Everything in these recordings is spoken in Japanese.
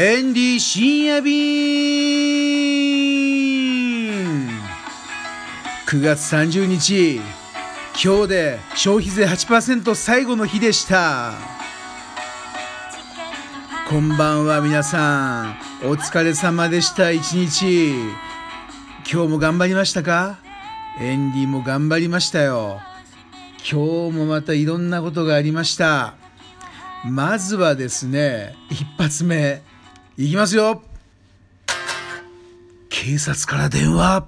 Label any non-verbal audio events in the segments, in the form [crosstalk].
エンディ深夜便9月30日今日で消費税8%最後の日でした。こんばんは皆さん。お疲れ様でした一日。今日も頑張りましたか？エンディも頑張りましたよ。今日もまたいろんなことがありました。まずはですね一発目。いきますよ警察から電話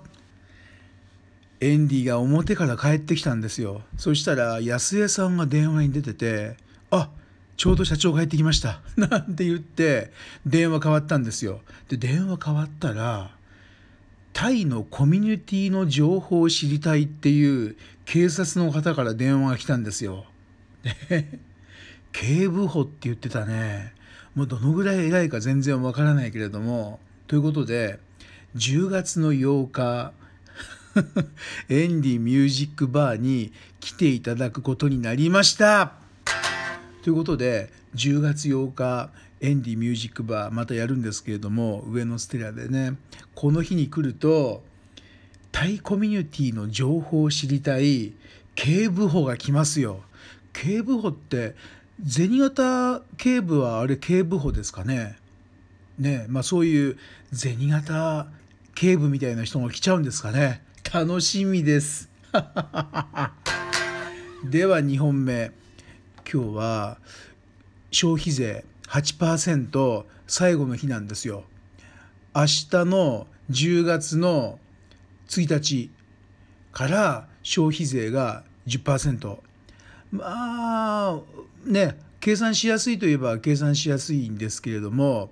エンディが表から帰ってきたんですよそしたら安江さんが電話に出てて「あちょうど社長帰ってきました」[laughs] なんて言って電話変わったんですよで電話変わったらタイのコミュニティの情報を知りたいっていう警察の方から電話が来たんですよ。警部補って言ってたね。もうどのぐらい偉いか全然わからないけれども。ということで、10月の8日、[laughs] エンディミュージックバーに来ていただくことになりました。ということで、10月8日、エンディミュージックバーまたやるんですけれども上野ステラでねこの日に来るとタイコミュニティの情報を知りたい警部補が来ますよ警部補って銭形警部はあれ警部補ですかねねまあそういう銭形警部みたいな人が来ちゃうんですかね楽しみです [laughs] では2本目今日は消費税8%最後の日なんですよ。明日の10月の1日から消費税が10%。まあね計算しやすいといえば計算しやすいんですけれども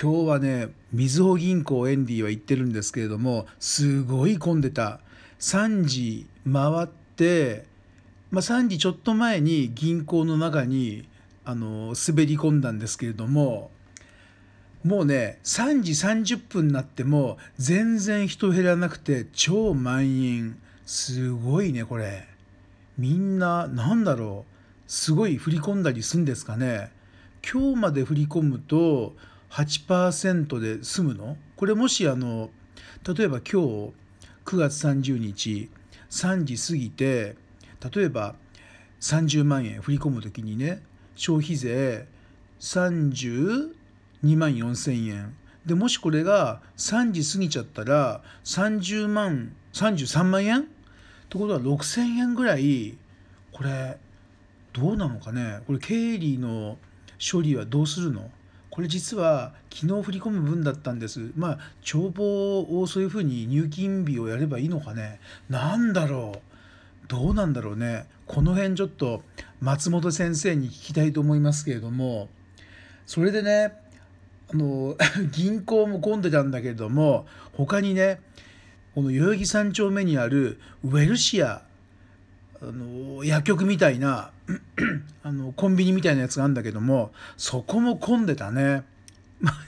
今日はねみずほ銀行エンディは行ってるんですけれどもすごい混んでた。3時回って、まあ、3時ちょっと前に銀行の中にあの滑り込んだんですけれどももうね3時30分になっても全然人減らなくて超満員。すごいねこれ。みんななんだろうすごい振り込んだりすんですかね。今日まで振り込むと8%で済むの？これもしあの例えば今日9月30日3時過ぎて例えば30万円振り込む時にね消費税32万4千円。でもしこれが3時過ぎちゃったら30万33万円？ってことは6,000円ぐらいこれどうなのかね？これ経理の処理はどうするの？これ実は昨日振り込む分だったんです。まあ帳簿をそういうふうに入金日をやればいいのかね？何だろう？どうなんだろうね？この辺ちょっと松本先生に聞きたいと思いますけれども。それでねあの [laughs] 銀行も混んでたんだけれども他にねこの代々木三丁目にあるウェルシアあの薬局みたいな [clears throat] あのコンビニみたいなやつがあるんだけどもそこも混んでたね。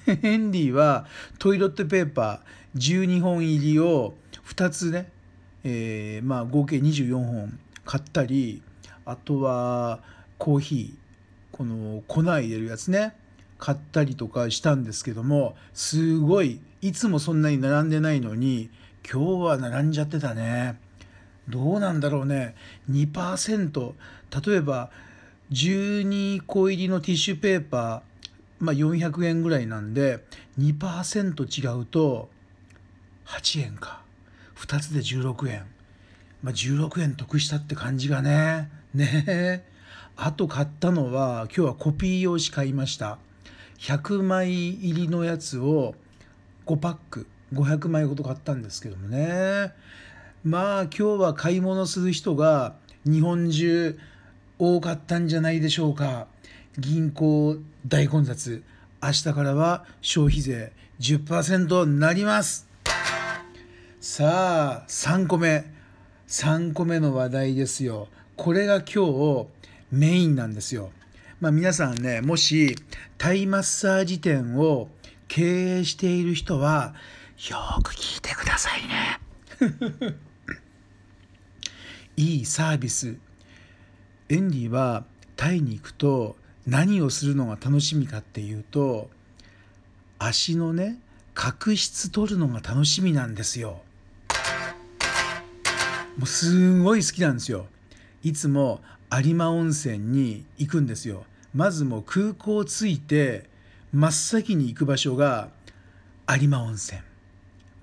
ヘンリーはトイレットペーパー12本入りを2つねえー、まあ合計24本買ったりあとはコーヒーこの粉入れるやつね買ったりとかしたんですけどもすごいいつもそんなに並んでないのに今日は並んじゃってたねどうなんだろうね2%例えば12個入りのティッシュペーパー、まあ、400円ぐらいなんで2%違うと8円か2つで16円。まあ、16円得したって感じがね。ねあと買ったのは、今日はコピー用紙買いました。100枚入りのやつを5パック、500枚ほど買ったんですけどもね。まあ今日は買い物する人が日本中多かったんじゃないでしょうか。銀行大混雑。明日からは消費税10%になります。さあ3個目3個目の話題ですよこれが今日メインなんですよまあ皆さんねもしタイマッサージ店を経営している人はよく聞いてくださいね。[laughs] いいサービス。エンディはタイに行くと何をするのが楽しみかっていうと足のね角質取るのが楽しみなんですよ。もうすごい好きなんですよ。いつも有馬温泉に行くんですよ。まずもう空港着いて真っ先に行く場所が有馬温泉。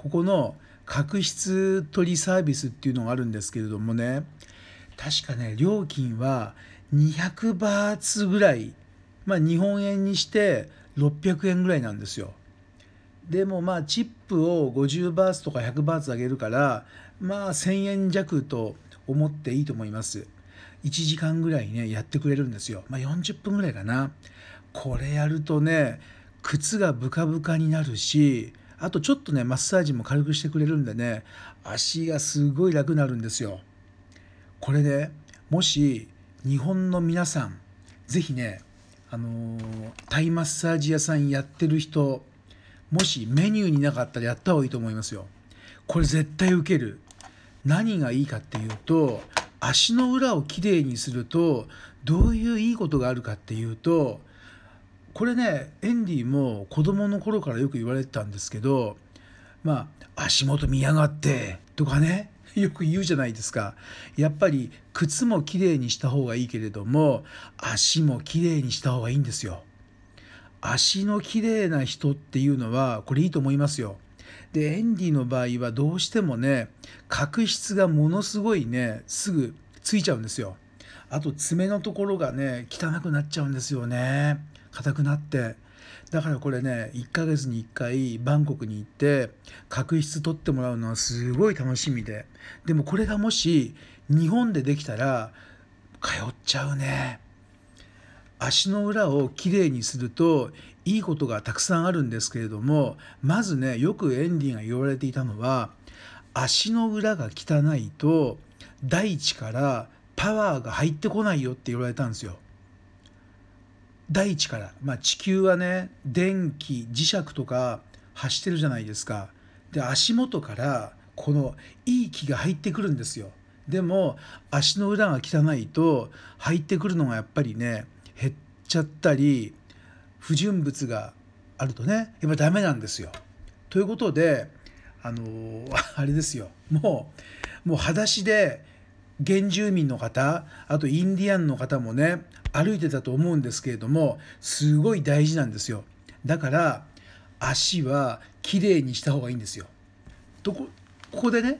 ここの角質取りサービスっていうのがあるんですけれどもね確かね料金は200バーツぐらいまあ日本円にして600円ぐらいなんですよ。でもまあチップを50バーツとか100バーツあげるからまあ1000円弱と思っていいと思います。1時間ぐらいねやってくれるんですよ。まあ40分ぐらいかな。これやるとね靴がブカブカになるしあとちょっとねマッサージも軽くしてくれるんでね足がすごい楽になるんですよ。これねもし日本の皆さん是非ねあのー、タイマッサージ屋さんやってる人もしメニューになかったらやった方がいいと思いますよ。これ絶対受ける。何がいいかっていうと足の裏をきれいにするとどういういいことがあるかっていうとこれねエンディも子供の頃からよく言われてたんですけどまあ足元見やがってとかね [laughs] よく言うじゃないですか。やっぱり靴もきれいにした方がいいけれども足もきれいにした方がいいんですよ。足のきれいな人っていうのはこれいいと思いますよ。でエンディの場合はどうしてもね角質がものすごいねすぐついちゃうんですよ。あと爪のところがね汚くなっちゃうんですよね。硬くなって。だからこれね1ヶ月に1回バンコクに行って角質取ってもらうのはすごい楽しみで。でもこれがもし日本でできたら通っちゃうね。足の裏をきれいにするといいことがたくさんあるんですけれどもまずねよくエンディが言われていたのは足の裏が汚いと大地からパワーが入ってこないよって言われたんですよ。大地から、まあ、地球はね電気磁石とか発してるじゃないですか。で足元からこのいい気が入ってくるんですよ。でも足の裏が汚いと入ってくるのがやっぱりね減っちゃったり不純物があるとねやっぱダメなんですよ。ということであのあれですよもうもう裸足で原住民の方あとインディアンの方もね歩いてたと思うんですけれどもすごい大事なんですよだから足はきれいにした方がいいんですよ。とここでね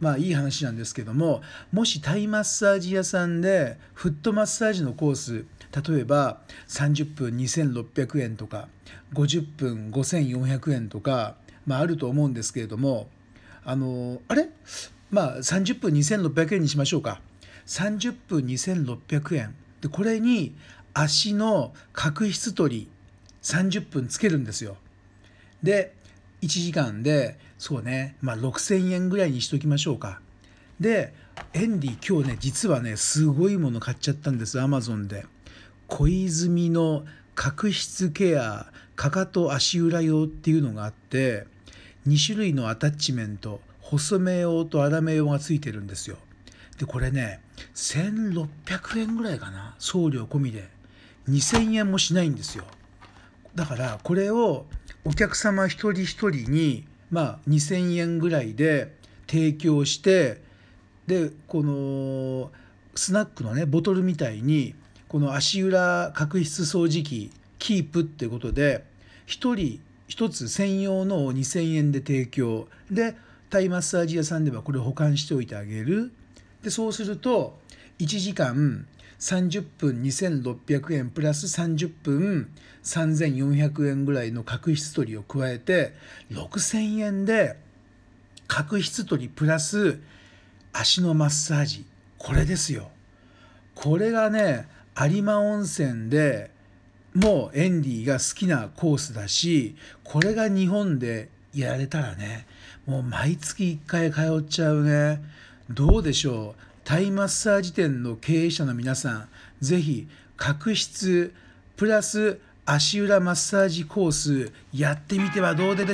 まあいい話なんですけどももしタイマッサージ屋さんでフットマッサージのコース例えば30分2600円とか50分5400円とか、まあ、あると思うんですけれどもあのあれ？まあ30分2600円にしましょうか。30分2600円でこれに足の角質取り30分つけるんですよ。で1時間でそうねまあ6000円ぐらいにしときましょうか。でエンディ今日ね実はねすごいもの買っちゃったんですアマゾンで。小泉の角質ケアかかと足裏用っていうのがあって2種類のアタッチメント細め用と粗め用がついてるんですよ。でこれね1600円ぐらいかな送料込みで。2000円もしないんですよ。だからこれをお客様一人一人にまあ2000円ぐらいで提供してでこのスナックのねボトルみたいにこの足裏角質掃除機キープってことで1人1つ専用のを2,000円で提供。でタイマッサージ屋さんではこれを保管しておいてあげる。でそうすると1時間30分2600円プラス30分3400円ぐらいの角質取りを加えて6000円で角質取りプラス足のマッサージ。これですよ。これがね有馬温泉でもうエンディが好きなコースだしこれが日本でやられたらねもう毎月1回通っちゃうね。どうでしょう？タイマッサージ店の経営者の皆さん是非角質プラス足裏マッサージコースやってみてはどうで